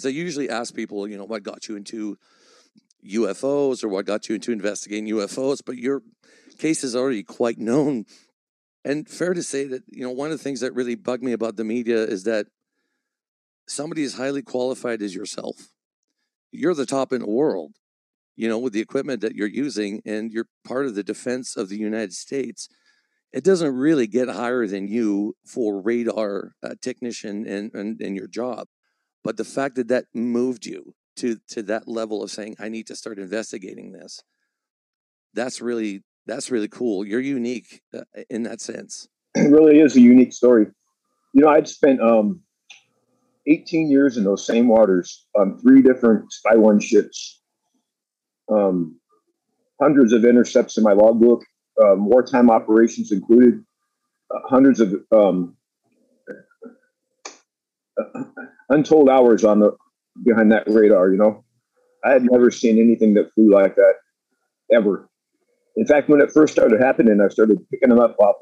because I usually ask people, you know, what got you into UFOs or what got you into investigating UFOs, but your case is already quite known. And fair to say that, you know, one of the things that really bugged me about the media is that somebody as highly qualified as yourself, you're the top in the world, you know, with the equipment that you're using, and you're part of the defense of the United States. It doesn't really get higher than you for radar uh, technician and, and, and your job. But the fact that that moved you to to that level of saying I need to start investigating this. That's really that's really cool. You're unique uh, in that sense. It really is a unique story. You know, I'd spent um, 18 years in those same waters on three different Spy One ships, um, hundreds of intercepts in my logbook, um, wartime operations included, uh, hundreds of um, untold hours on the behind that radar. You know, I had never seen anything that flew like that ever. In fact, when it first started happening, I started picking them up off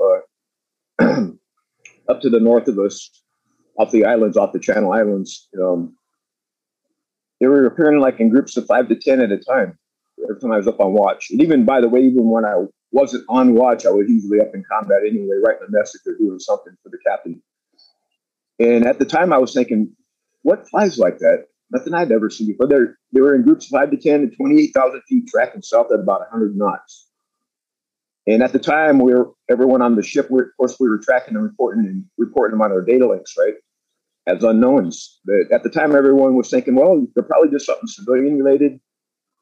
uh, up to the north of us, off the islands, off the Channel Islands. Um, they were appearing like in groups of five to ten at a time. Every time I was up on watch, and even by the way, even when I wasn't on watch, I was usually up in combat anyway, writing a message or doing something for the captain. And at the time, I was thinking, what flies like that? nothing I'd ever seen before. They're, they were in groups of five to 10 and 28,000 feet tracking south at about 100 knots. And at the time, we were everyone on the ship. We, of course, we were tracking and reporting and reporting them on our data links, right, as unknowns. But at the time, everyone was thinking, well, they're probably just something civilian related.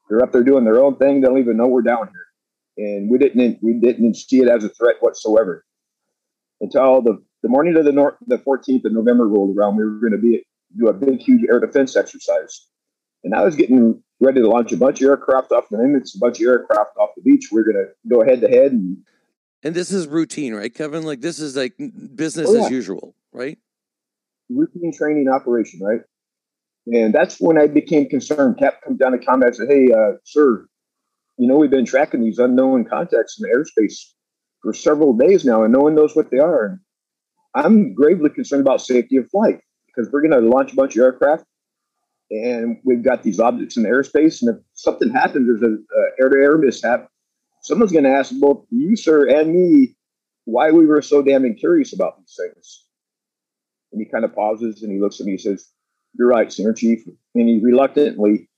They're up there doing their own thing. They don't even know we're down here, and we didn't we didn't see it as a threat whatsoever until the the morning of the nor- the 14th of November rolled around. We were going to be do a big, huge air defense exercise. And I was getting ready to launch a bunch of aircraft off the Nimitz, a bunch of aircraft off the beach. We're going to go head to head. And and this is routine, right, Kevin? Like this is like business oh, yeah. as usual, right? Routine training operation, right? And that's when I became concerned. Cap comes down to combat and said, Hey, uh, sir, you know, we've been tracking these unknown contacts in the airspace for several days now, and no one knows what they are. And I'm gravely concerned about safety of flight because we're going to launch a bunch of aircraft and we've got these objects in the airspace. And if something happens, there's an air to air mishap, someone's going to ask both you, sir, and me why we were so damn curious about these things. And he kind of pauses and he looks at me and says, You're right, Senior Chief. And he reluctantly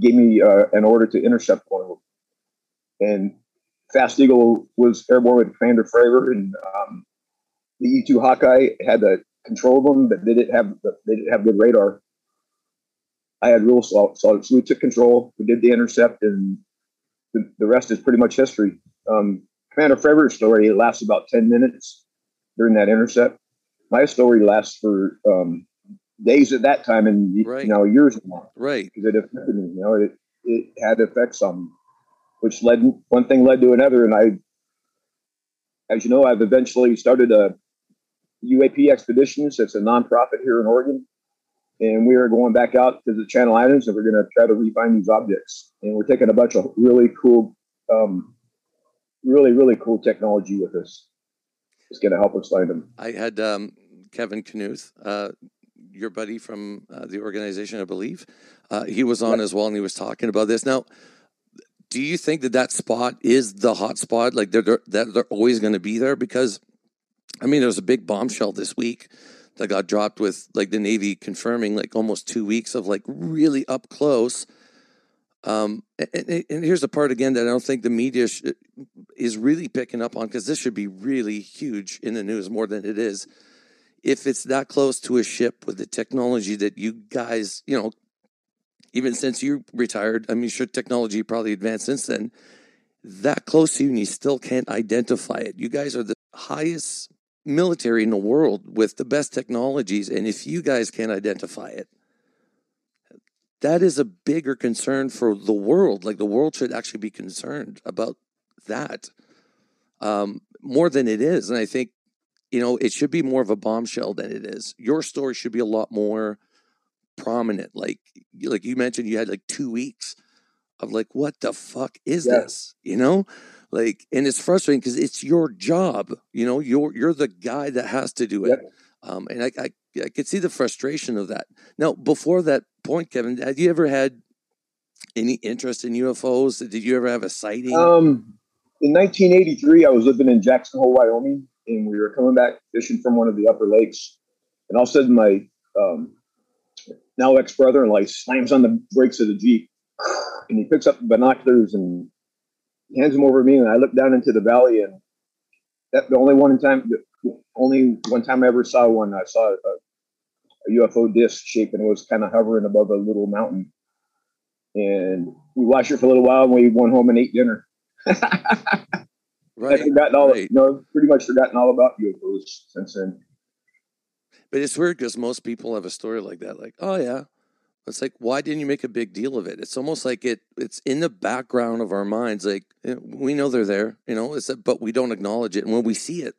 gave me uh, an order to intercept one of them. And Fast Eagle was airborne with Commander Fravor, and um, the E 2 Hawkeye had the control them, but they didn't have they didn't have good radar. I had real solid, so we took control. We did the intercept, and the, the rest is pretty much history. Um, Commander Fravor's story lasts about ten minutes during that intercept. My story lasts for um, days at that time, and right. you know years more. Right, because it affected me. You know, it it had effects on, which led one thing led to another, and I, as you know, I've eventually started a UAP Expeditions. It's a nonprofit here in Oregon. And we are going back out to the Channel Islands and we're going to try to refine these objects. And we're taking a bunch of really cool, um, really, really cool technology with us. It's going to help us find them. I had um, Kevin Knuth, uh, your buddy from uh, the organization, I believe. Uh, he was on as well and he was talking about this. Now, do you think that that spot is the hot spot? Like they're, they're, that they're always going to be there? Because I mean, there was a big bombshell this week that got dropped with like the Navy confirming like almost two weeks of like really up close. Um, and, and here's the part again that I don't think the media sh- is really picking up on because this should be really huge in the news more than it is. If it's that close to a ship with the technology that you guys, you know, even since you retired, I mean, sure, technology probably advanced since then. That close to you, and you still can't identify it. You guys are the highest military in the world with the best technologies. And if you guys can't identify it, that is a bigger concern for the world. Like the world should actually be concerned about that um, more than it is. And I think, you know, it should be more of a bombshell than it is. Your story should be a lot more prominent. Like, like you mentioned, you had like two weeks of like, what the fuck is yeah. this? You know, like and it's frustrating because it's your job you know you're you're the guy that has to do it yep. Um, and I, I, I could see the frustration of that. Now, before that point, Kevin, had you ever had any interest in UFOs? Did you ever have a sighting? Um, in 1983, I was living in Jackson Hole, Wyoming, and we were coming back fishing from one of the upper lakes. And all of a sudden, my um, now ex brother in law slams on the brakes of the Jeep and he picks up the binoculars and hands them over to me. And I look down into the valley, and that the only one time, the only one time I ever saw one, I saw a, a UFO disc shape and it was kind of hovering above a little mountain. And we watched it for a little while and we went home and ate dinner. right. I've forgotten all, right. you know, pretty much forgotten all about UFOs since then. But it's weird because most people have a story like that, like, oh yeah. It's like, why didn't you make a big deal of it? It's almost like it it's in the background of our minds. Like eh, we know they're there, you know, it's a, but we don't acknowledge it. And when we see it,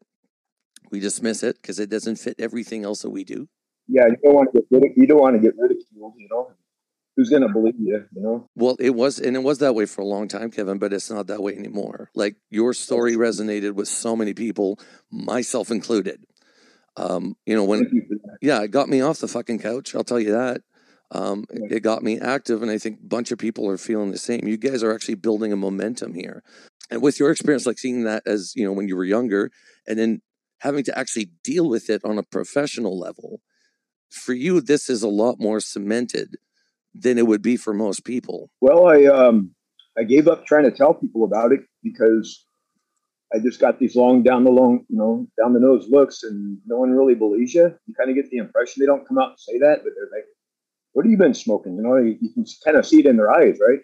we dismiss it because it doesn't fit everything else that we do. Yeah, you don't want to get rid you don't want to get ridiculed, you know. Who's gonna believe you, you know? Well, it was and it was that way for a long time, Kevin, but it's not that way anymore. Like your story resonated with so many people, myself included. Um, you know, when yeah, it got me off the fucking couch. I'll tell you that. Um, yeah. It got me active, and I think a bunch of people are feeling the same. You guys are actually building a momentum here, and with your experience, like seeing that as you know when you were younger, and then having to actually deal with it on a professional level, for you, this is a lot more cemented than it would be for most people. Well, I um, I gave up trying to tell people about it because I just got these long down the long, you know, down the nose looks, and no one really believes you. You kind of get the impression they don't come out and say that, but they're like, "What have you been smoking?" You know, you, you can kind of see it in their eyes, right?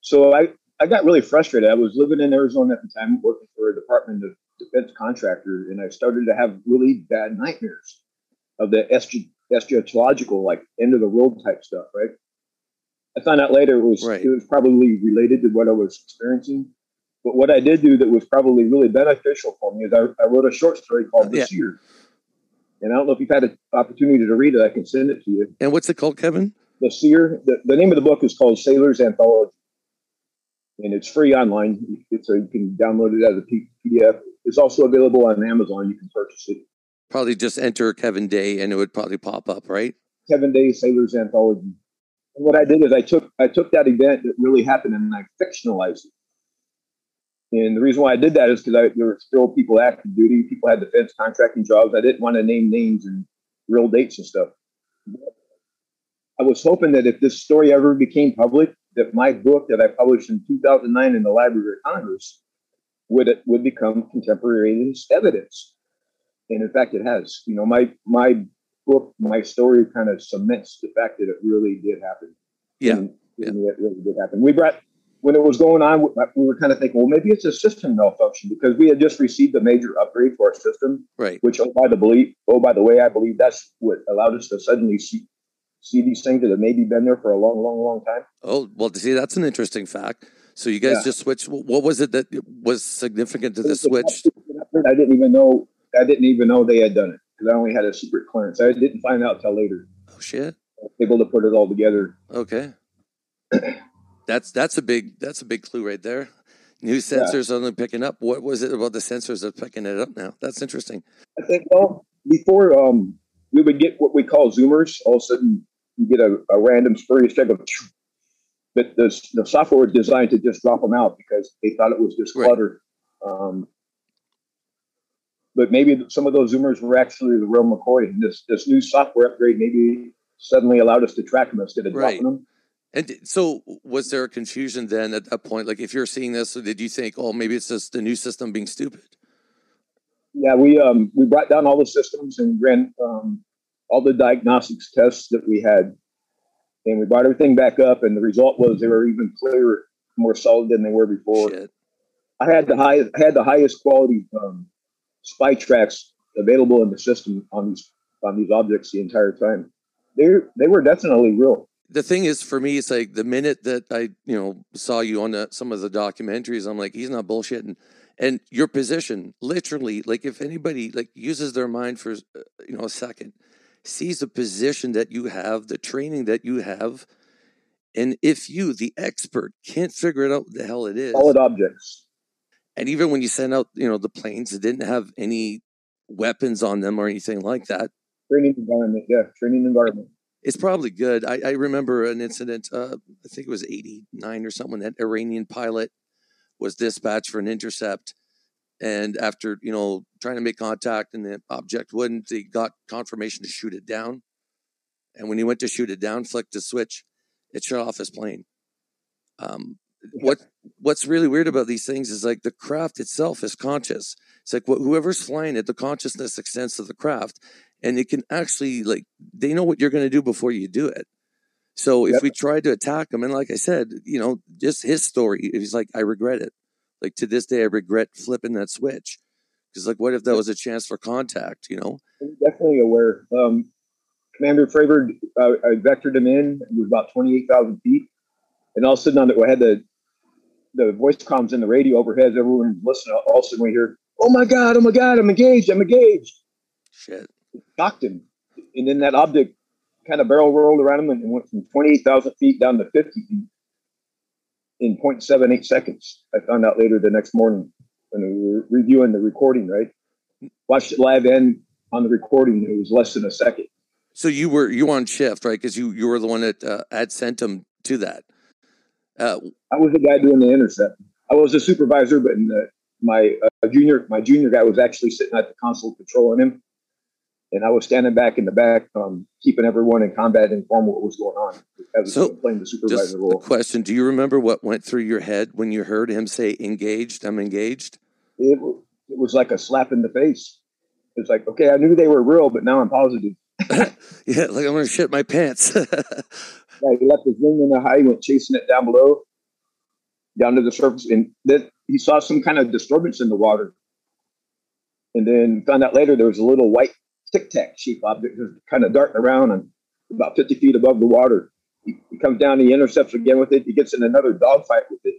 So I I got really frustrated. I was living in Arizona at the time, working for a Department of Defense contractor, and I started to have really bad nightmares of the eschatological, like end of the world type stuff, right? I found out later it was right. it was probably related to what I was experiencing but what I did do that was probably really beneficial for me is I, I wrote a short story called This yeah. Seer. And I don't know if you've had an opportunity to read it. I can send it to you. And what's it called, Kevin? The Seer. The, the name of the book is called Sailor's Anthology. And it's free online. It's a, you can download it as a PDF. It's also available on Amazon. You can purchase it. Probably just enter Kevin Day and it would probably pop up, right? Kevin Day Sailor's Anthology. And what I did is I took I took that event that really happened and I fictionalized it. And the reason why I did that is because there were still people active duty, people had defense contracting jobs. I didn't want to name names and real dates and stuff. I was hoping that if this story ever became public, that my book that I published in 2009 in the Library of Congress would would become contemporaneous evidence. And in fact, it has. You know, my my book, my story, kind of cements the fact that it really did happen. Yeah, and, yeah. And it really did happen. We brought when it was going on, we were kind of thinking, well, maybe it's a system malfunction because we had just received a major upgrade to our system, right? Which, oh by the believe, oh by the way, I believe that's what allowed us to suddenly see see these things that have maybe been there for a long, long, long time. Oh well, to see that's an interesting fact. So you guys yeah. just switched. What was it that was significant to the switch? I didn't even know. I didn't even know they had done it because I only had a secret clearance. I didn't find out till later. Oh shit! able to put it all together. Okay. That's that's a big that's a big clue right there. New sensors yeah. only picking up. What was it about the sensors that picking it up now? That's interesting. I think well before um, we would get what we call zoomers. All of a sudden you get a, a random spurious check of, but the the software was designed to just drop them out because they thought it was just clutter. Right. Um, but maybe some of those zoomers were actually the real McCoy. And this this new software upgrade maybe suddenly allowed us to track them instead of right. dropping them. And so, was there a confusion then at that point? Like, if you're seeing this, did you think, oh, maybe it's just the new system being stupid? Yeah, we um, we brought down all the systems and ran um, all the diagnostics tests that we had, and we brought everything back up. And the result was they were even clearer, more solid than they were before. Shit. I had the highest had the highest quality um, spy tracks available in the system on these on these objects the entire time. They they were definitely real the thing is for me it's like the minute that i you know saw you on the, some of the documentaries i'm like he's not bullshitting and your position literally like if anybody like uses their mind for uh, you know a second sees the position that you have the training that you have and if you the expert can't figure it out what the hell it is solid objects and even when you send out you know the planes it didn't have any weapons on them or anything like that. Training environment, yeah, training environment. It's probably good. I, I remember an incident. Uh, I think it was '89 or something. That Iranian pilot was dispatched for an intercept, and after you know trying to make contact and the object wouldn't, he got confirmation to shoot it down. And when he went to shoot it down, flicked the switch, it shut off his plane. Um, what what's really weird about these things is like the craft itself is conscious. It's like whoever's flying it, the consciousness extends to the craft, and it can actually like they know what you're going to do before you do it. So if yep. we tried to attack him, and like I said, you know, just his story, he's like, I regret it. Like to this day, I regret flipping that switch because like, what if that was a chance for contact? You know, I'm definitely aware. Um, Commander Fravor, uh, I vectored him in. It was about twenty eight thousand feet, and all of a sudden, on the, I had the the voice comms in the radio overhead. Everyone listening. All of a sudden, we hear, "Oh my god! Oh my god! I'm engaged! I'm engaged!" Shit. It shocked him, and then that object kind of barrel rolled around him and went from twenty eight thousand feet down to fifty feet in 0.78 seconds. I found out later the next morning when we were reviewing the recording. Right, watched it live and on the recording. It was less than a second. So you were you were on shift, right? Because you you were the one that uh, had sent him to that. Uh, I was the guy doing the intercept. I was a supervisor, but the, my uh, junior my junior guy was actually sitting at the console patrolling him, and I was standing back in the back, um, keeping everyone in combat informed what was going on. As so, playing the supervisor role. question: Do you remember what went through your head when you heard him say "engaged"? I'm engaged. It, it was like a slap in the face. It's like, okay, I knew they were real, but now I'm positive. yeah, like I'm gonna shit my pants. Yeah, he left his wing in the high, he went chasing it down below, down to the surface, and then he saw some kind of disturbance in the water. And then found out later there was a little white tic tac shaped object just kind of darting around and about 50 feet above the water. He, he, comes down, he intercepts again with it, he gets in another dogfight with it.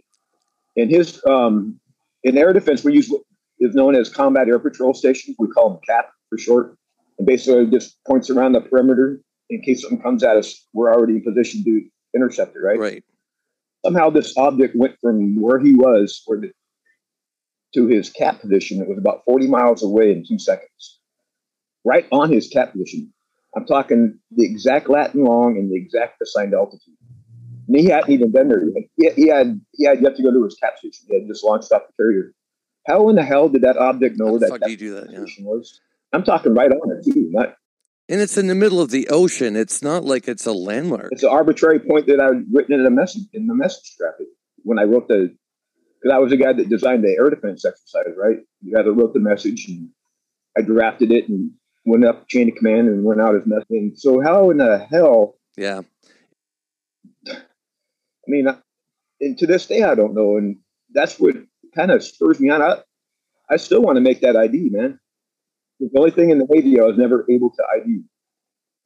And his um, in air defense, we use what is known as combat air patrol stations. We call them CAP for short. And basically just points around the perimeter in case something comes at us, we're already in position to intercept it, right? Right. Somehow this object went from where he was where the, to his cap position. It was about 40 miles away in two seconds, right on his cap position. I'm talking the exact Latin long and the exact assigned altitude. And he hadn't even been there. He, he had he had yet to go to his cap station. He had just launched off the carrier. How in the hell did that object know that that, do that yeah. was? I'm talking right on it too, not and it's in the middle of the ocean. It's not like it's a landmark. It's an arbitrary point that I'd written in a message in the message traffic when I wrote the because I was the guy that designed the air defense exercise, right? You had to wrote the message and I drafted it and went up chain of command and went out as nothing. So how in the hell? Yeah. I mean, and to this day I don't know, and that's what kind of spurs me on. I, I still want to make that ID, man the only thing in the Navy I was never able to ID.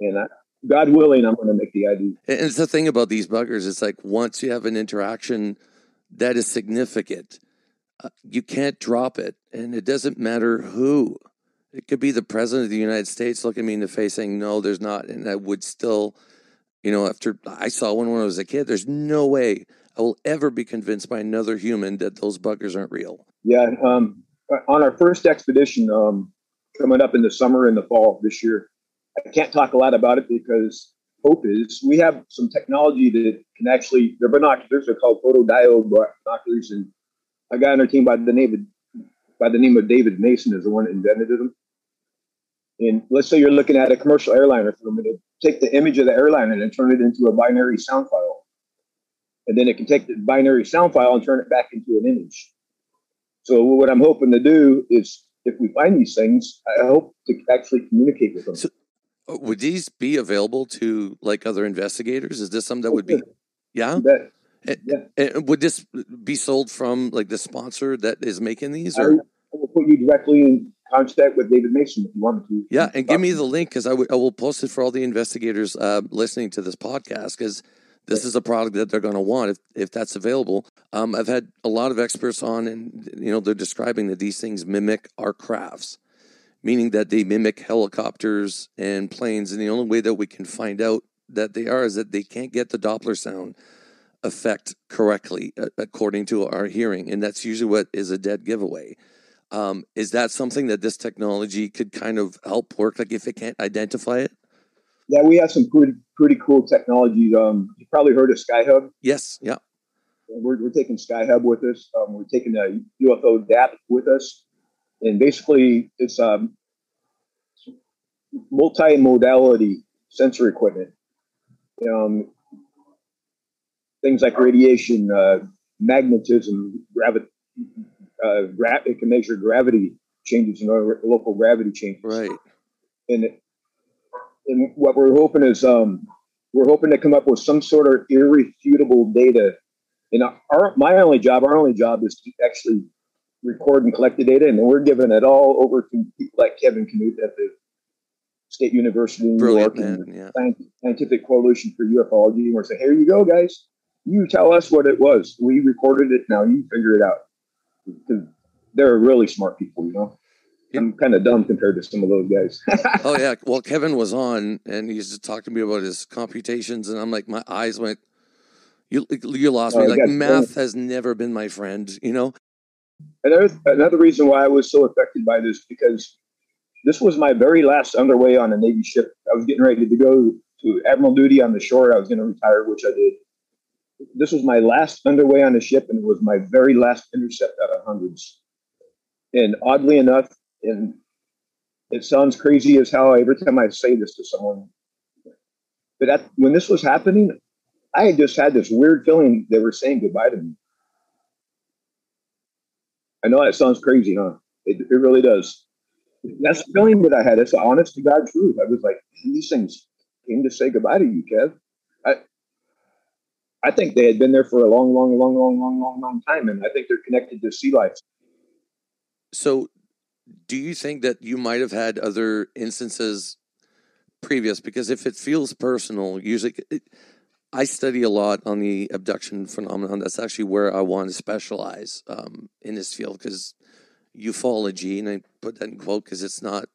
And I, God willing, I'm going to make the ID. And it's the thing about these buggers. It's like once you have an interaction that is significant, uh, you can't drop it. And it doesn't matter who. It could be the president of the United States looking me in the face saying, no, there's not. And I would still, you know, after I saw one when I was a kid, there's no way I will ever be convinced by another human that those buggers aren't real. Yeah. Um, on our first expedition, um, coming up in the summer and the fall this year. I can't talk a lot about it because hope is we have some technology that can actually they're binoculars. They're called photodiode binoculars, and a guy on our team by the name of by the name of David Mason is the one that invented them. And let's say you're looking at a commercial airliner film, it'll take the image of the airliner and turn it into a binary sound file. And then it can take the binary sound file and turn it back into an image. So what I'm hoping to do is if we find these things, I hope to actually communicate with them. So, uh, would these be available to like other investigators? Is this something that would be? Yeah. And, yeah. and would this be sold from like the sponsor that is making these? Or? I, will put you directly in contact with David Mason if you want to. Yeah, and give me the link because I, w- I will post it for all the investigators uh, listening to this podcast because this is a product that they're going to want if, if that's available. Um, I've had a lot of experts on, and you know they're describing that these things mimic our crafts, meaning that they mimic helicopters and planes. And the only way that we can find out that they are is that they can't get the Doppler sound effect correctly according to our hearing, and that's usually what is a dead giveaway. Um, is that something that this technology could kind of help work? Like if it can't identify it? Yeah, we have some pretty pretty cool technology. Um, you probably heard of SkyHub. Yes. Yeah. We're, we're taking SkyHub with us. Um, we're taking a UFODAP with us, and basically it's um, multi-modality sensor equipment. Um, things like radiation, uh, magnetism, gravity. Uh, gra- it can measure gravity changes, you know, local gravity changes. Right. And it, and what we're hoping is um, we're hoping to come up with some sort of irrefutable data. And our my only job, our only job is to actually record and collect the data, and we're giving it all over to people like Kevin Knuth at the State University of New York man. and Yeah. Scientific Coalition for UFOlogy. And we're saying, here you go, guys. You tell us what it was. We recorded it. Now you figure it out. They're really smart people, you know. Yeah. I'm kind of dumb compared to some of those guys. Oh yeah. Well, Kevin was on, and he's just talking to me about his computations, and I'm like, my eyes went. You you lost Oh, me. Like math has never been my friend. You know. Another another reason why I was so affected by this because this was my very last underway on a Navy ship. I was getting ready to go to admiral duty on the shore. I was going to retire, which I did. This was my last underway on the ship, and it was my very last intercept out of hundreds. And oddly enough, and it sounds crazy as how every time I say this to someone, but at, when this was happening, I just had this weird feeling they were saying goodbye to me. I know that sounds crazy, huh? It, it really does. That's the feeling that I had. It's honest to God truth. I was like, these things came to say goodbye to you, Kev. I think they had been there for a long, long, long, long, long, long, long time, and I think they're connected to sea life. So, do you think that you might have had other instances previous? Because if it feels personal, usually it, I study a lot on the abduction phenomenon. That's actually where I want to specialize um, in this field because ufology, and I put that in quote because it's not,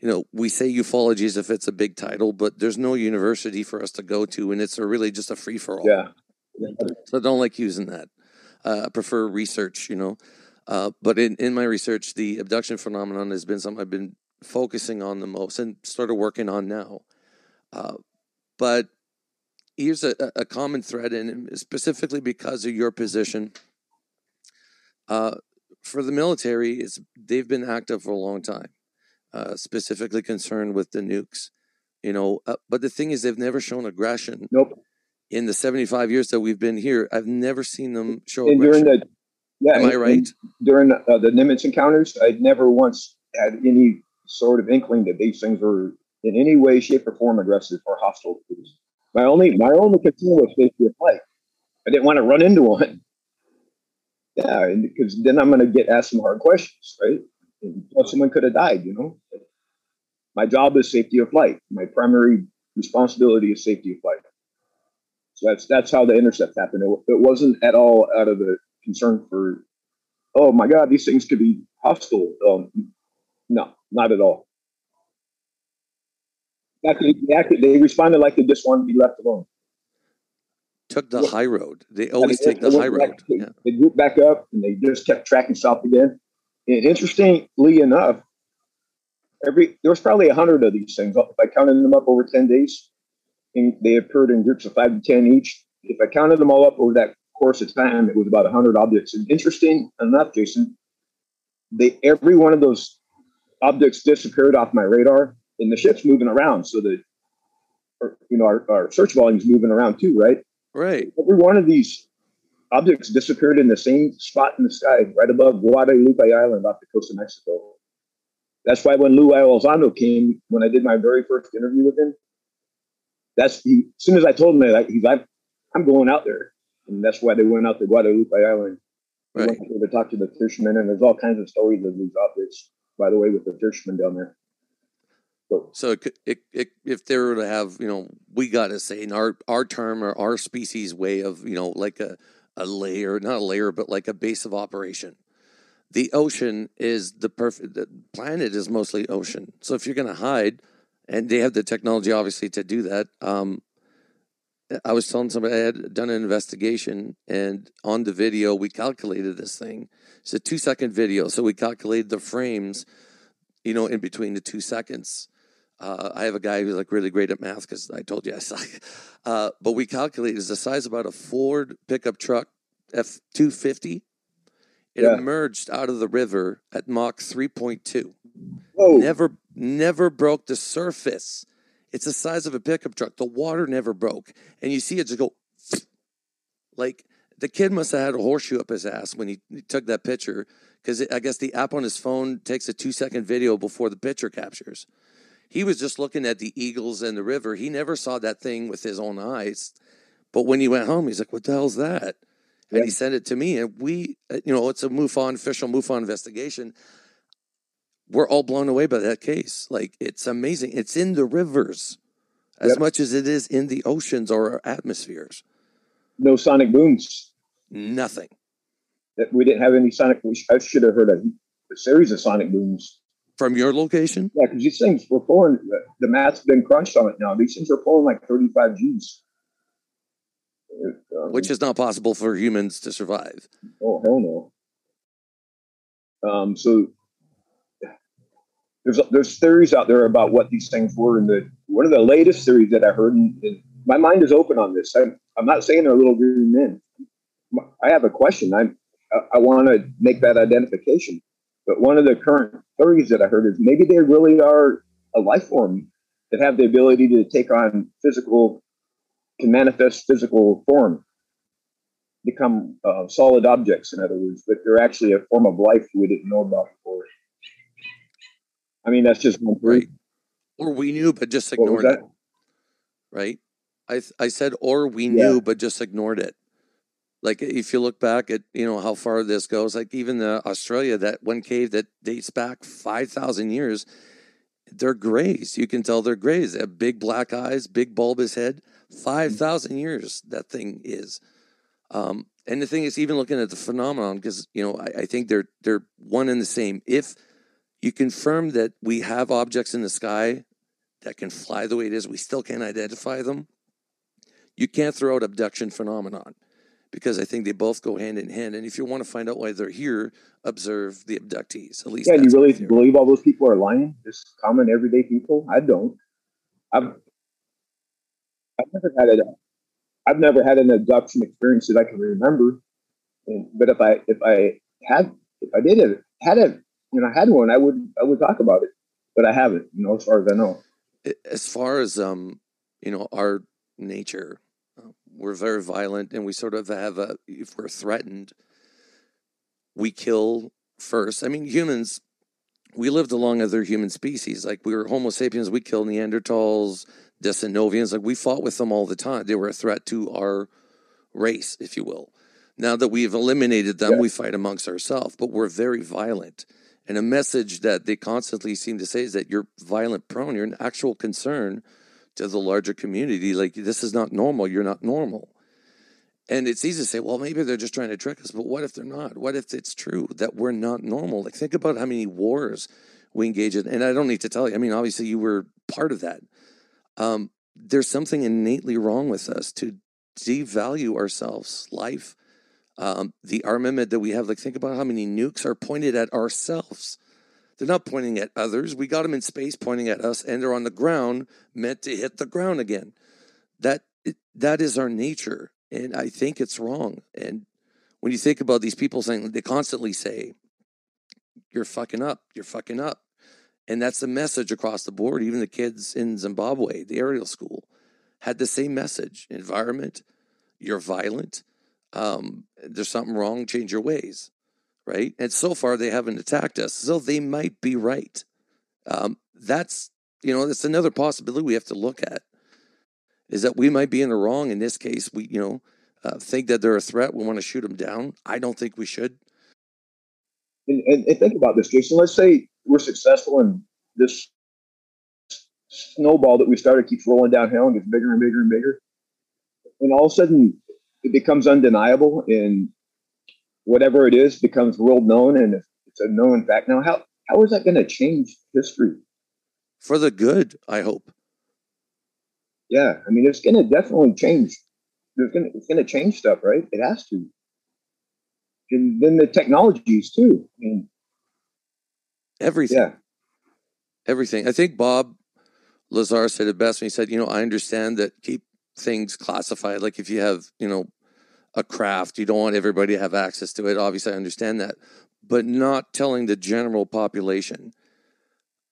you know, we say ufology as if it's a big title, but there's no university for us to go to, and it's a really just a free for all. Yeah. So I don't like using that. Uh, I prefer research, you know. Uh, but in, in my research, the abduction phenomenon has been something I've been focusing on the most and started working on now. Uh, but here's a, a common thread, and specifically because of your position. Uh, for the military, it's they've been active for a long time, uh, specifically concerned with the nukes. You know, uh, but the thing is, they've never shown aggression Nope. in the 75 years that we've been here, I've never seen them show And during the yeah, Am I right? and during uh, the Nimitz encounters, I never once had any sort of inkling that these things were in any way, shape, or form aggressive or hostile. My only my only concern was safety of flight. I didn't want to run into one. Yeah, because then I'm going to get asked some hard questions, right? Plus, someone could have died. You know, my job is safety of flight. My primary responsibility is safety of flight. So that's that's how the intercept happened. It, it wasn't at all out of a concern for, oh my God, these things could be hostile. Um, no, not at all. Actually, they, actually, they responded like they just wanted to be left alone. Took the Well, high road. They always they take the went high road. They, Yeah. they grouped back up and they just kept tracking south again. And interestingly enough, every there was probably a hundred of these things. If I counted them up over ten days, and they occurred in groups of five to ten each. If I counted them all up over that course of time, it was about hundred objects. And interesting enough, Jason, they every one of those objects disappeared off my radar, and the ship's moving around, so that you know our, our search volume's moving around too, right? Right. every one of these objects disappeared in the same spot in the sky, right above Guadalupe Island off the coast of Mexico. That's why when Lou Elizondo came, when I did my very first interview with him, that's he, as soon as I told him that, he's like, I'm going out there. And that's why they went out to Guadalupe Island. They Right. went to talk to the fishermen, and there's all kinds of stories of these objects, by the way, with the fishermen down there. So, So it, it, it, if they were to have, you know, we got to say in our, our term or our species way of, you know, like a, a layer, not a layer, but like a base of operation. The ocean is the perfect, the planet is mostly ocean. So if you're going to hide, and they have the technology obviously to do that, um, I was telling somebody I had done an investigation, and on the video we calculated this thing. It's a two second video, so we calculated the frames, you know, in between the two seconds. Uh, I have a guy who's like really great at math because I told you I suck. Uh, but we calculated it's the size of about a Ford pickup truck F two fifty. It Yeah. emerged out of the river at Mach three point two never never broke the surface. It's the size of a pickup truck. The water never broke, and you see it just go like the kid must have had a horseshoe up his ass when he, he took that picture because I guess the app on his phone takes a two second video before the picture captures. He was just looking at the eagles and the river. He never saw that thing with his own eyes. But when he went home, he's like, "What the hell's that?" And Yeah. he sent it to me, and we, uh, you know, it's a MUFON official MUFON investigation we're all blown away by that case. Like it's amazing. It's in the rivers as Yep. much as it is in the oceans or our atmospheres. No sonic booms. Nothing. That we didn't have any sonic. I should have heard a, a series of sonic booms. From your location? Yeah, because these things were pulling. The, math's been crunched on it now. These things are pulling like 35 G's. Um, Which is not possible for humans to survive. Oh hell no. Um, so there's there's theories out there about what these things were, and the one of the latest theories that I heard, and, and my mind is open on this. I'm I'm not saying they're little green men. I have a question. I'm, I I want to make that identification, but one of the current theories that I heard is maybe they really are a life form that have the ability to take on physical, can manifest physical form become uh, solid objects, in other words, but they're actually a form of life we didn't know about before. I mean, that's just one. Right. Or we knew but just ignored it. Right? I I said or we Yeah. knew but just ignored it. Like if you look back at, you know, how far this goes, like even the Australia, that one cave that dates back five thousand years, they're grays. You can tell they're grays. They have big black eyes, big bulbous head. Five thousand years that thing is. Um, and the thing is, even looking at the phenomenon, because you know, I, I think they're they're one and the same. If you confirm that we have objects in the sky that can fly the way it is, we still can't identify them. You can't throw out abduction phenomenon because I think they both go hand in hand. And if you want to find out why they're here, observe the abductees. At least Yeah, you really believe all those people are lying? Just common everyday people? I don't. I've I've never had a I've never had an abduction experience that I can remember. And, but if I if I had if I did it had a you know had one I would I would talk about it. But I haven't, you know, as far as I know. as far as um you know our nature we're very violent and we sort of have a if we're threatened we kill first. I mean humans we lived along other human species. Like we were homo sapiens we killed neanderthals Denisovans like we fought with them all the time. They were a threat to our race if you will. Now that we've eliminated them Yeah. we fight amongst ourselves but we're very violent. And a message that they constantly seem to say is that you're violent prone. You're an actual concern to the larger community. Like, this is not normal. You're not normal. And it's easy to say, well, maybe they're just trying to trick us. But what if they're not? What if it's true that we're not normal? Like, think about how many wars we engage in. And I don't need to tell you. I mean, obviously, you were part of that. Um, there's something innately wrong with us to devalue ourselves, life, um, the armament that we have. Like, think about how many nukes are pointed at ourselves. They're not pointing at others. We got them in space pointing at us, and they're on the ground meant to hit the ground again. That that is our nature, and I think it's wrong. And when you think about these people saying they constantly say, "You're fucking up. You're fucking up," and that's the message across the board. Even the kids in Zimbabwe, the Ariel school, had the same message: environment. You're violent. Um, there's something wrong. Change your ways right? And so far they haven't attacked us, so they might be right. Um, that's you know that's another possibility we have to look at is that we might be in the wrong in this case. We you know uh, think that they're a threat. We want to shoot them down. I don't think we should. And, and, and think about this, Jason. Let's say we're successful and this snowball that we started keeps rolling downhill and gets bigger and bigger and bigger. And all of a sudden it becomes undeniable and whatever it is becomes world known and it's a known fact. Now, how, how is that going to change history? For the good, I hope. Yeah, I mean, it's going to definitely change. There's going it's going to change stuff, right? It has to. And then the technologies too. I mean, everything. Yeah. Everything. I think Bob Lazar said it best when he said, you know, I understand that keep things classified. Like if you have, you know, a craft, you don't want everybody to have access to it. Obviously, I understand that. But not telling the general population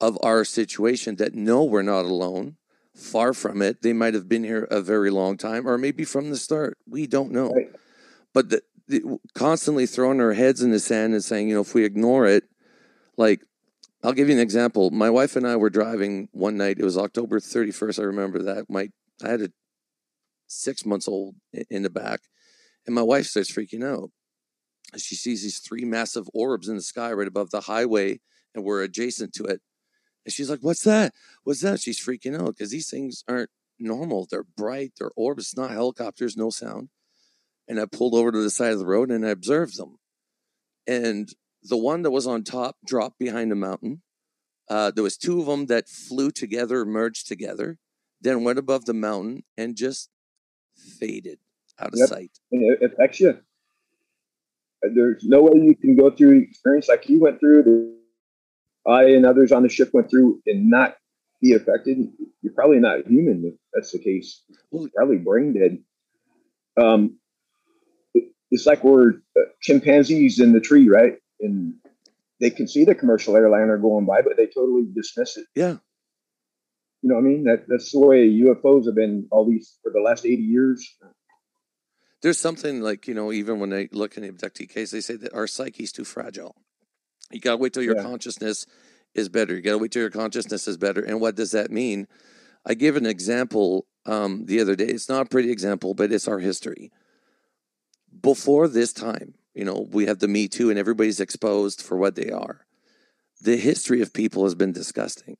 of our situation that no, we're not alone. Far from it. They might have been here a very long time, or maybe from the start. We don't know. Right. But the, the, constantly throwing our heads in the sand and saying, you know, if we ignore it, like I'll give you an example. My wife and I were driving one night. It was October 31st. I remember that. My I had a six months old in the back, and my wife starts freaking out. She sees these three massive orbs in the sky right above the highway, and we're adjacent to it. And she's like, What's that? What's that? She's freaking out because these things aren't normal. They're bright, they're orbs, it's not helicopters, no sound. And I pulled over to the side of the road and I observed them. And the one that was on top dropped behind a mountain. Uh, there was two of them that flew together, merged together, then went above the mountain and just faded out of Yep. sight. and it affects you. There's no way you can go through the experience like you went through. I and others on the ship went through and not be affected. You're probably not human if that's the case. You're probably brain dead. Um, it's like we're uh, chimpanzees in the tree, right? And they can see the commercial airliner going by, but they totally dismiss it. Yeah. You know what I mean? That that's the way UFOs have been all these for the last 80 years. There's something like, you know, even when they look in the abductee case, they say that our psyche's too fragile. You got to wait till your Yeah. consciousness is better. You got to wait till your consciousness is better. And what does that mean? I gave an example um, the other day. It's not a pretty example, but it's our history. Before this time, you know, we have the Me Too and everybody's exposed for what they are. The history of people has been disgusting.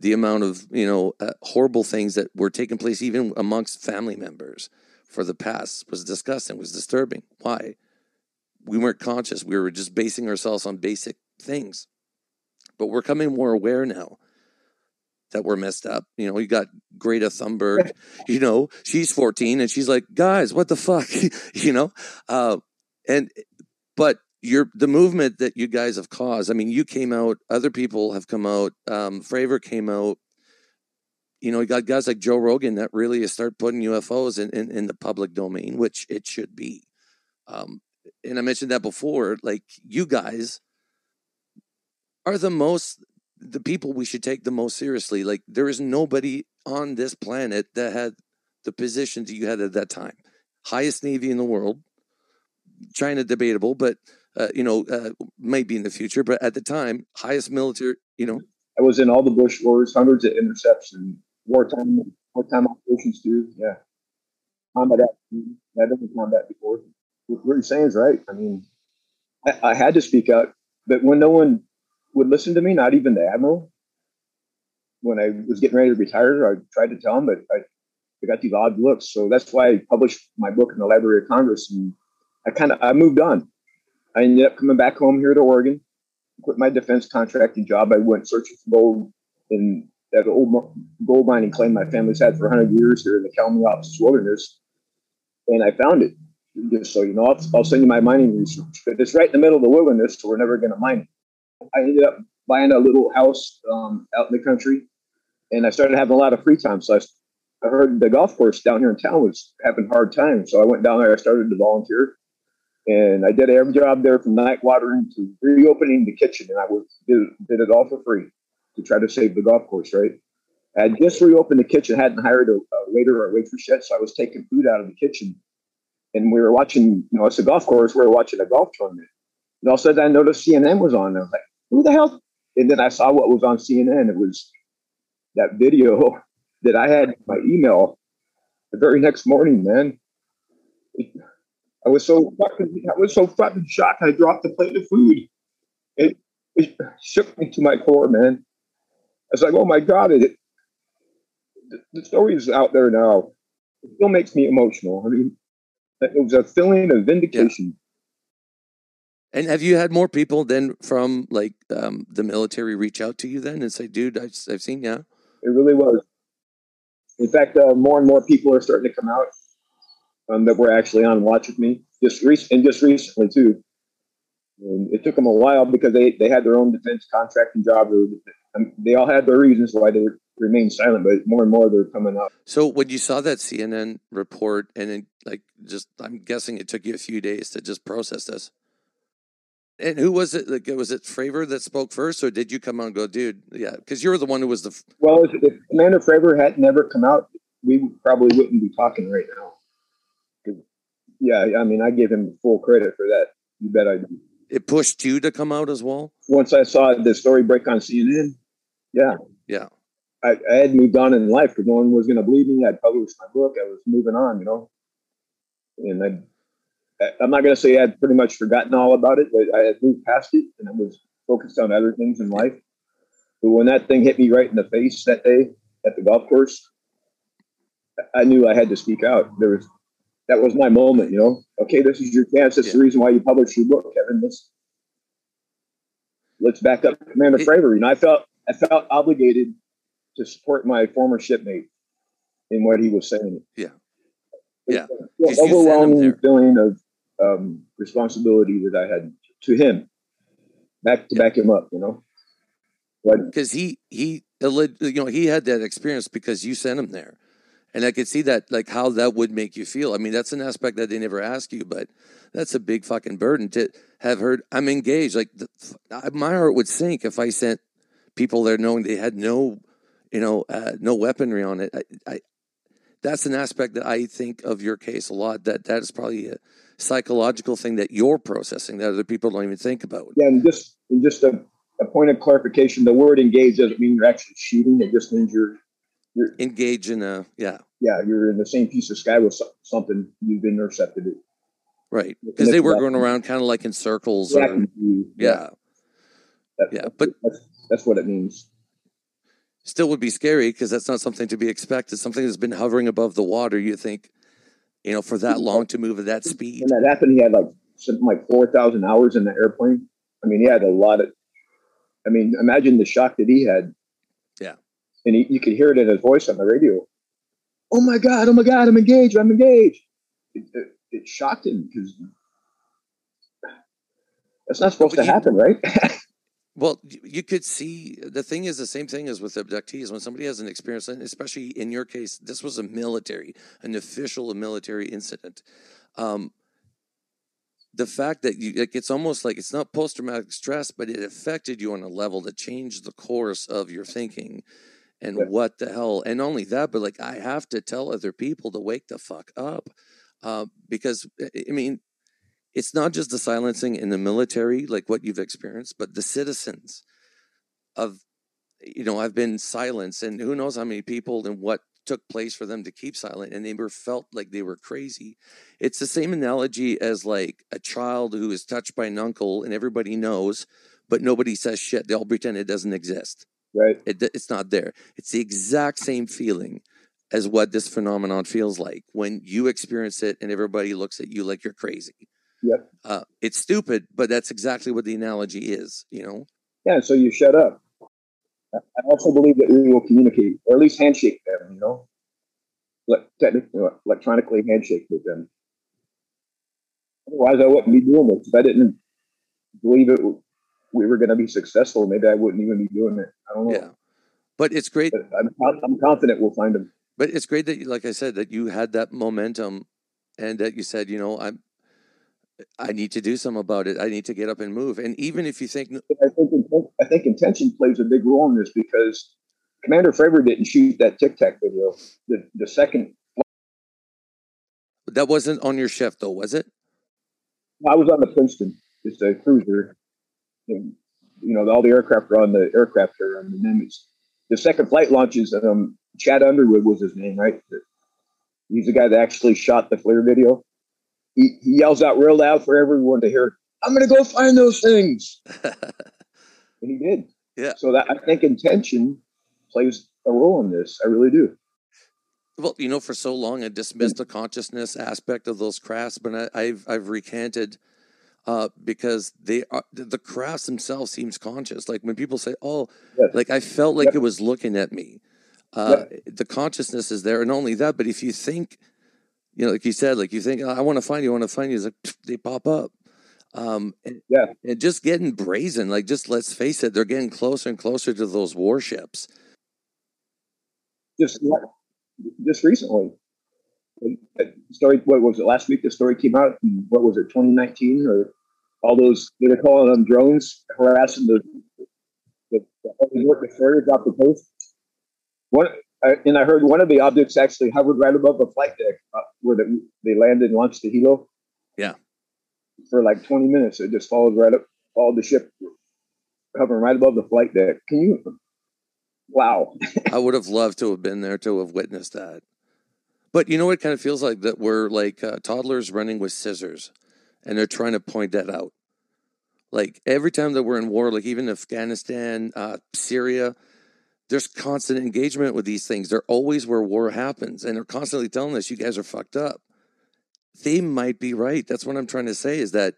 The amount of, you know, uh, horrible things that were taking place even amongst family members for the past was disgusting, was disturbing. Why? We weren't conscious. We were just basing ourselves on basic things. But we're coming more aware now that we're messed up. You know, you got Greta Thunberg, you know, she's 14 and she's like, guys, what the fuck? you know? Uh, and, but you're the movement that you guys have caused. I mean, you came out, other people have come out, um, Fravor came out, you know, you got guys like Joe Rogan that really start putting UFOs in, in, in the public domain, which it should be. Um, and I mentioned that before, like you guys are the most, the people we should take the most seriously. Like there is nobody on this planet that had the positions you had at that time. Highest Navy in the world, China debatable, but, uh, you know, uh, in the future, but at the time, highest military, you know, I was in all the Bush wars, hundreds of intercepts and wartime wartime operations too. Yeah, combat. action. I've done combat before. What you're saying is right. I mean, I, I had to speak out, but when no one would listen to me, not even the admiral, when I was getting ready to retire, I tried to tell him, but I, I got these odd looks. So that's why I published my book in the Library of Congress, and I kind of I moved on. I ended up coming back home here to Oregon quit my defense contracting job. I went searching for gold in that old gold mining claim my family's had for 100 years here in the Kalmiopsis Wilderness. And I found it. Just so you know, I'll, I'll send you my mining research. But it's right in the middle of the wilderness, so we're never going to mine it. I ended up buying a little house um, out in the country, and I started having a lot of free time. So I heard the golf course down here in town was having hard times. So I went down there. I started to volunteer and I did every job there from night watering to reopening the kitchen, and I was did, did it all for free to try to save the golf course. Right, I just reopened the kitchen, hadn't hired a, a waiter or a waitress yet, so I was taking food out of the kitchen, and we were watching. You know, it's a golf course. We were watching a golf tournament, and all of a sudden I noticed CNN was on. I was like, "Who the hell?" And then I saw what was on CNN. It was that video that I had my email the very next morning, man. I was so fucking, I was so fucking shocked. I dropped the plate of food. It, it shook me to my core, man. I was like, oh my god, it, the, the story is out there now. It still makes me emotional. I mean, it was a feeling of vindication. And have you had more people then from like um, the military reach out to you then and say, dude, I've, I've seen you? It really was. In fact, uh, more and more people are starting to come out um, that were actually on watch with me just rec- and just recently too. And it took them a while because they, they had their own defense contracting job. Um, they all had their reasons why they remained silent, but more and more they're coming up. So when you saw that CNN report, and then like just, I'm guessing it took you a few days to just process this. And who was it? Like, was it Fravor that spoke first, or did you come out and go, dude? Yeah, because you were the one who was the. F- well, if, if Commander Fravor had never come out, we probably wouldn't be talking right now. Yeah, I mean, I give him full credit for that. You bet I do. It pushed you to come out as well. Once I saw the story break on CNN, yeah, yeah, I, I had moved on in life because no one was going to believe me. I'd published my book. I was moving on, you know, and I I'm not going to say I'd pretty much forgotten all about it, but I had moved past it and I was focused on other things in life. But when that thing hit me right in the face that day at the golf course, I knew I had to speak out. There was that was my moment, you know. Okay, this is your chance. That's yeah. the reason why you published your book, Kevin. Let's let's back up Commander Fravor. And I felt I felt obligated to support my former shipmate in what he was saying. Yeah. Yeah. Overwhelming feeling of um, responsibility that I had to him, back to yeah. back him up, you know. Because he he you know he had that experience because you sent him there, and I could see that like how that would make you feel. I mean, that's an aspect that they never ask you, but that's a big fucking burden to have heard. I'm engaged. Like the, my heart would sink if I sent people there knowing they had no, you know, uh, no weaponry on it. I, I that's an aspect that I think of your case a lot. That that is probably a psychological thing that you're processing that other people don't even think about. Yeah, and just and just a, a point of clarification: the word "engage" doesn't mean you're actually shooting. It just means you're you're engaged in a yeah yeah you're in the same piece of sky with something you've intercepted it. Right, because they were going around kind of like in circles. Or, yeah, yeah, yeah, but that's, what it means still would be scary because that's not something to be expected. Something that's been hovering above the water. You think you know, for that long to move at that speed. When that happened, he had like something like 4,000 hours in the airplane. I mean, he had a lot of, I mean, imagine the shock that he had. Yeah. And he, you could hear it in his voice on the radio. Oh my God, oh my God, I'm engaged, I'm engaged. It, it, it shocked him because that's not supposed to happen, right? Well, you could see the thing is the same thing as with abductees. When somebody has an experience, especially in your case, this was a military, an official military incident. Um, the fact that you, like, it's almost like it's not post traumatic stress, but it affected you on a level that changed the course of your thinking and yeah. what the hell. And only that, but like, I have to tell other people to wake the fuck up. Uh, because, I mean, it's not just the silencing in the military, like what you've experienced, but the citizens of, you know, I've been silenced, and who knows how many people and what took place for them to keep silent, and they were felt like they were crazy. It's the same analogy as like a child who is touched by an uncle, and everybody knows, but nobody says shit. They all pretend it doesn't exist. Right. It, it's not there. It's the exact same feeling as what this phenomenon feels like when you experience it and everybody looks at you like you're crazy. Yep. Uh, it's stupid, but that's exactly what the analogy is, you know? Yeah, so you shut up. I also believe that we will communicate, or at least handshake them, you know? technically, electronically handshake with them. Otherwise, I wouldn't be doing this. If I didn't believe it, we were going to be successful, maybe I wouldn't even be doing it. I don't know. Yeah. But it's great. But I'm, I'm confident we'll find them. But it's great that, like I said, that you had that momentum and that you said, you know, I'm I need to do something about it. I need to get up and move. And even if you think, I think, I think intention plays a big role in this because Commander Fravor didn't shoot that Tic Tac video. The the second that wasn't on your shift though, was it? I was on the Princeton. It's a cruiser. And, you know, all the aircraft are on the aircraft are on the Nimitz. The second flight launches. Um, Chad Underwood was his name, right? He's the guy that actually shot the FLIR video he, he yells out real loud for everyone to hear, I'm going to go find those things. and he did. Yeah. So that I think intention plays a role in this. I really do. Well, you know, for so long I dismissed the consciousness aspect of those crafts, but I, have I've recanted uh, because they are the crafts themselves seems conscious. Like when people say, "Oh, yes. like I felt like yep. it was looking at me," Uh, The consciousness is there, and only that, but if you think, you know, like you said, like you think, I want to find you, I want to find you, it's like pff, they pop up. Um, and, Yeah. and just getting brazen, like just let's face it, they're getting closer and closer to those warships. just just recently. The story, what was it last week? The story came out. In, what was it, 2019 or all those? They're calling them drones harassing the the, the Hollywood destroyers off the coast. One, I, and I heard one of the objects actually hovered right above the flight deck uh, where the, they landed and launched the helo. Yeah. For like 20 minutes, it just followed right up, followed the ship, hovering right above the flight deck. Can you? Wow. I would have loved to have been there to have witnessed that. But you know what it kind of feels like that we're like uh, toddlers running with scissors and they're trying to point that out. Like every time that we're in war, like even Afghanistan, uh, Syria, there's constant engagement with these things. They're always where war happens and they're constantly telling us, you guys are fucked up. They might be right. That's what I'm trying to say is that,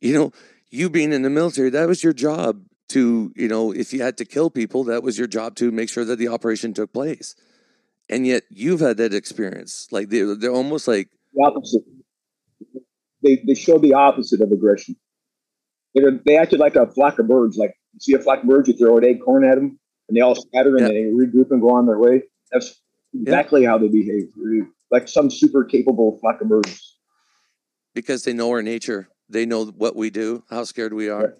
you know, you being in the military, that was your job to, you know, if you had to kill people, that was your job to make sure that the operation took place. And yet you've had that experience. Like they're, they're almost like, the opposite. They they show the opposite of aggression. They were, they acted like a flock of birds. Like you see a flock of birds, you throw an acorn at them, and they all scatter and Yeah. they regroup and go on their way. That's exactly how they behave. Like some super capable flock of birds. because they know our nature, they know what we do, how scared we are, Right.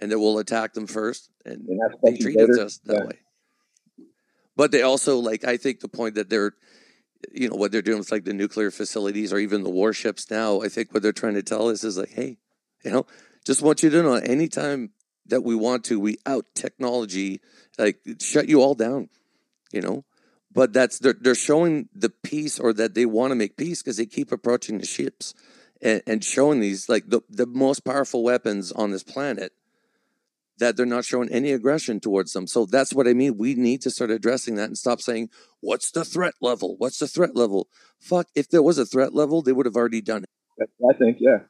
and that we'll attack them first. And And that's they treated later. us that Yeah. way. But they also like I think the point that they're you know what they're doing with like the nuclear facilities or even the warships now, I think what they're trying to tell us is like, hey, you know, just want you to know anytime that we want to, we out technology, like shut you all down, you know. But that's they're they're showing the peace or that they want to make peace because they keep approaching the ships and, and showing these like the, the most powerful weapons on this planet that they're not showing any aggression towards them. So that's what I mean. We need to start addressing that and stop saying, what's the threat level? What's the threat level? Fuck, if there was a threat level, they would have already done it. I think, yeah.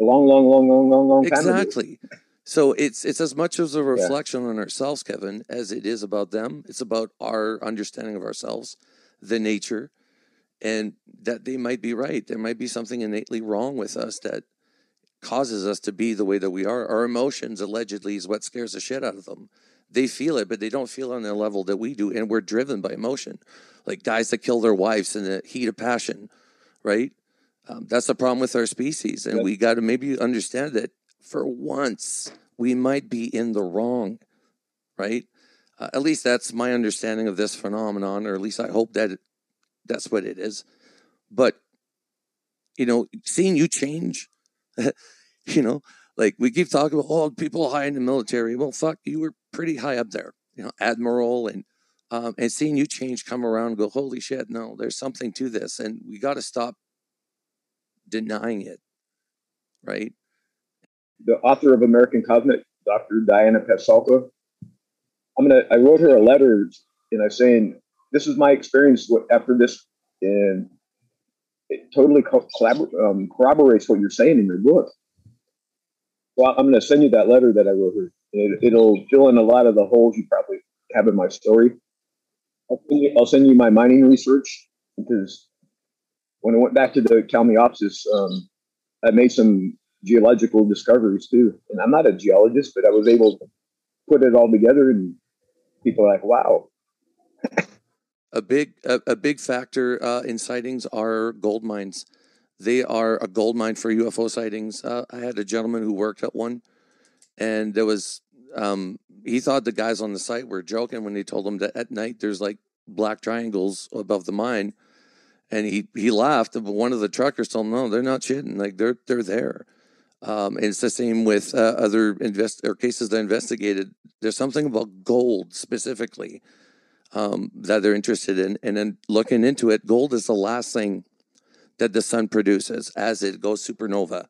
A long, long, long, long, long, long time. Exactly. So it's it's as much as a reflection on ourselves, Kevin, as it is about them. It's about our understanding of ourselves, the nature, and that they might be right. There might be something innately wrong with us that causes us to be the way that we are. Our emotions allegedly is what scares the shit out of them. They feel it, but they don't feel on the level that we do, and we're driven by emotion. Like guys that kill their wives in the heat of passion, right? Um, that's the problem with our species, and Yeah. we got to maybe understand that for once we might be in the wrong, right? Uh, at least that's my understanding of this phenomenon, or at least I hope that that's what it is. But you know, seeing you change, you know, like we keep talking about, oh, people high in the military. Well, fuck, you were pretty high up there, you know, admiral, and um, and seeing you change, come around, go, holy shit, no, there's something to this, and we got to stop denying it, right? The author of American Cosmic, Dr. Diana Pasulka. I'm gonna. I wrote her a letter, and I'm saying this is my experience after this, and it totally um, corroborates what you're saying in your book. Well, I'm gonna send you that letter that I wrote her. It, it'll fill in a lot of the holes you probably have in my story. I'll send you, I'll send you my mining research because when I went back to the Kalmiopsis, um, I made some geological discoveries too. And I'm not a geologist, but I was able to put it all together, and people are like, "Wow, A big a, a big factor uh, in sightings are gold mines. They are a gold mine for UFO sightings. Uh, I had a gentleman who worked at one, and there was um, he thought the guys on the site were joking when they told him that at night there's like black triangles above the mine, and he he laughed. But one of the truckers told him, "No, they're not shitting. Like they're they're there." Um, and it's the same with uh, other invest or cases that investigated. There's something about gold specifically um, that they're interested in, and then looking into it, gold is the last thing that the sun produces as it goes supernova.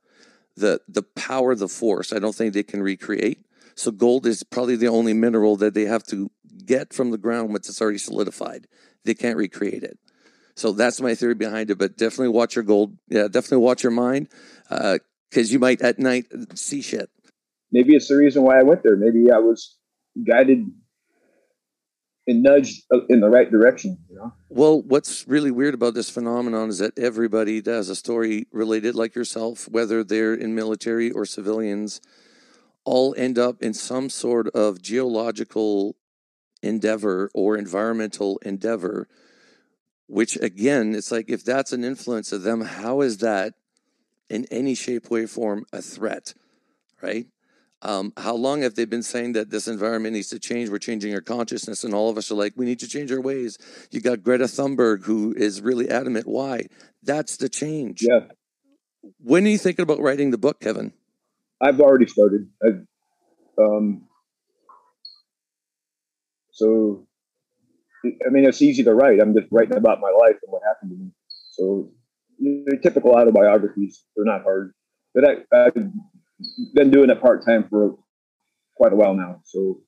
The the power, the force, I don't think they can recreate. So gold is probably the only mineral that they have to get from the ground once it's already solidified. They can't recreate it. So that's my theory behind it. But definitely watch your gold. Yeah, definitely watch your mind, because you might at night uh, see shit. maybe it's the reason why I went there. Maybe I was guided and nudged uh, in the right direction. You know? Well, what's really weird about this phenomenon is that everybody that has a story related like yourself, whether they're in military or civilians, all end up in some sort of geological endeavor or environmental endeavor. Which again, it's like if that's an influence of them, how is that in any shape, way, form a threat? Right? Um, how long have they been saying that this environment needs to change? We're changing our consciousness, and all of us are like, we need to change our ways. You got Greta Thunberg, who is really adamant. Why? That's the change. Yeah. When are you thinking about writing the book, Kevin? I've already started. I've, um, so, I mean, it's easy to write. I'm just writing about my life and what happened to me. So, you know, typical autobiographies, they're not hard. But I, I've been doing it part time for quite a while now. So,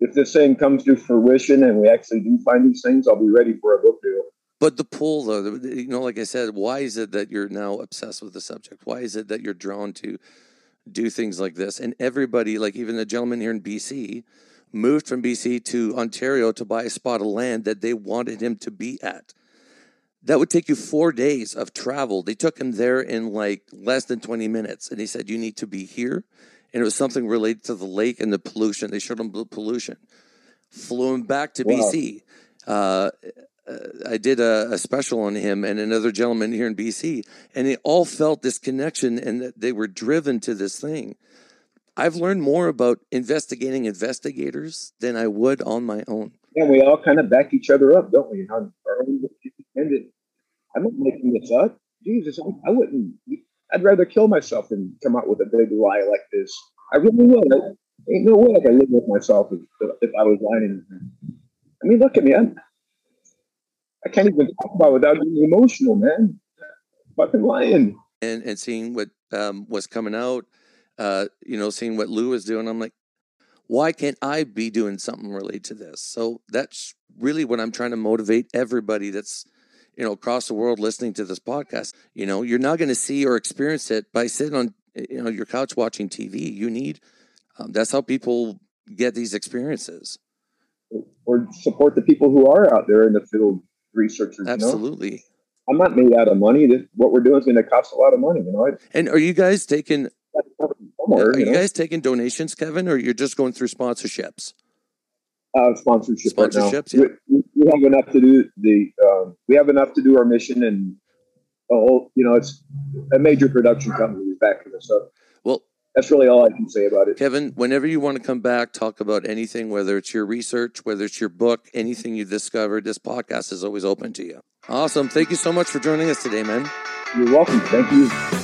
if this thing comes to fruition and we actually do find these things, I'll be ready for a book deal. But the pull, though, you know, like I said, why is it that you're now obsessed with the subject? Why is it that you're drawn to do things like this? And everybody, like even the gentleman here in BC, moved from BC to Ontario to buy a spot of land that they wanted him to be at. That would take you four days of travel. They took him there in like less than 20 minutes. And he said, You need to be here. And it was something related to the lake and the pollution. They showed him the pollution. Flew him back to wow. BC. Uh, I did a, a, special on him and another gentleman here in BC, and they all felt this connection and that they were driven to this thing. I've learned more about investigating investigators than I would on my own. Yeah, we all kind of back each other up, don't we? On our own I'm not making this up. Jesus, I wouldn't. I'd rather kill myself than come out with a big lie like this. I really would. I, ain't no way I could live with myself if, if I was lying. I mean, look at me. I'm, I can't even talk about without being emotional, man. Fucking lying. And and seeing what um, was coming out, uh, you know, seeing what Lue was doing, I'm like, why can't I be doing something related to this? So that's really what I'm trying to motivate everybody that's you know across the world listening to this podcast. You know, you're not going to see or experience it by sitting on you know your couch watching TV. You need um, that's how people get these experiences. Or support the people who are out there in the field researchers. Absolutely. You know? I'm not made out of money. This, what we're doing is going to cost a lot of money. You know. And are you guys taking? Are you, you know? guys taking donations, Kevin, or you're just going through sponsorships? Uh, sponsorship. Sponsorships. Right yeah. we, we, have enough to do the. Um, we have enough to do our mission, and a whole. You know, it's a major production company is backing us up. Well, that's really all I can say about it. Kevin, whenever you want to come back, talk about anything, whether it's your research, whether it's your book, anything you discovered, this podcast is always open to you. Awesome. Thank you so much for joining us today, man. You're welcome. Thank you.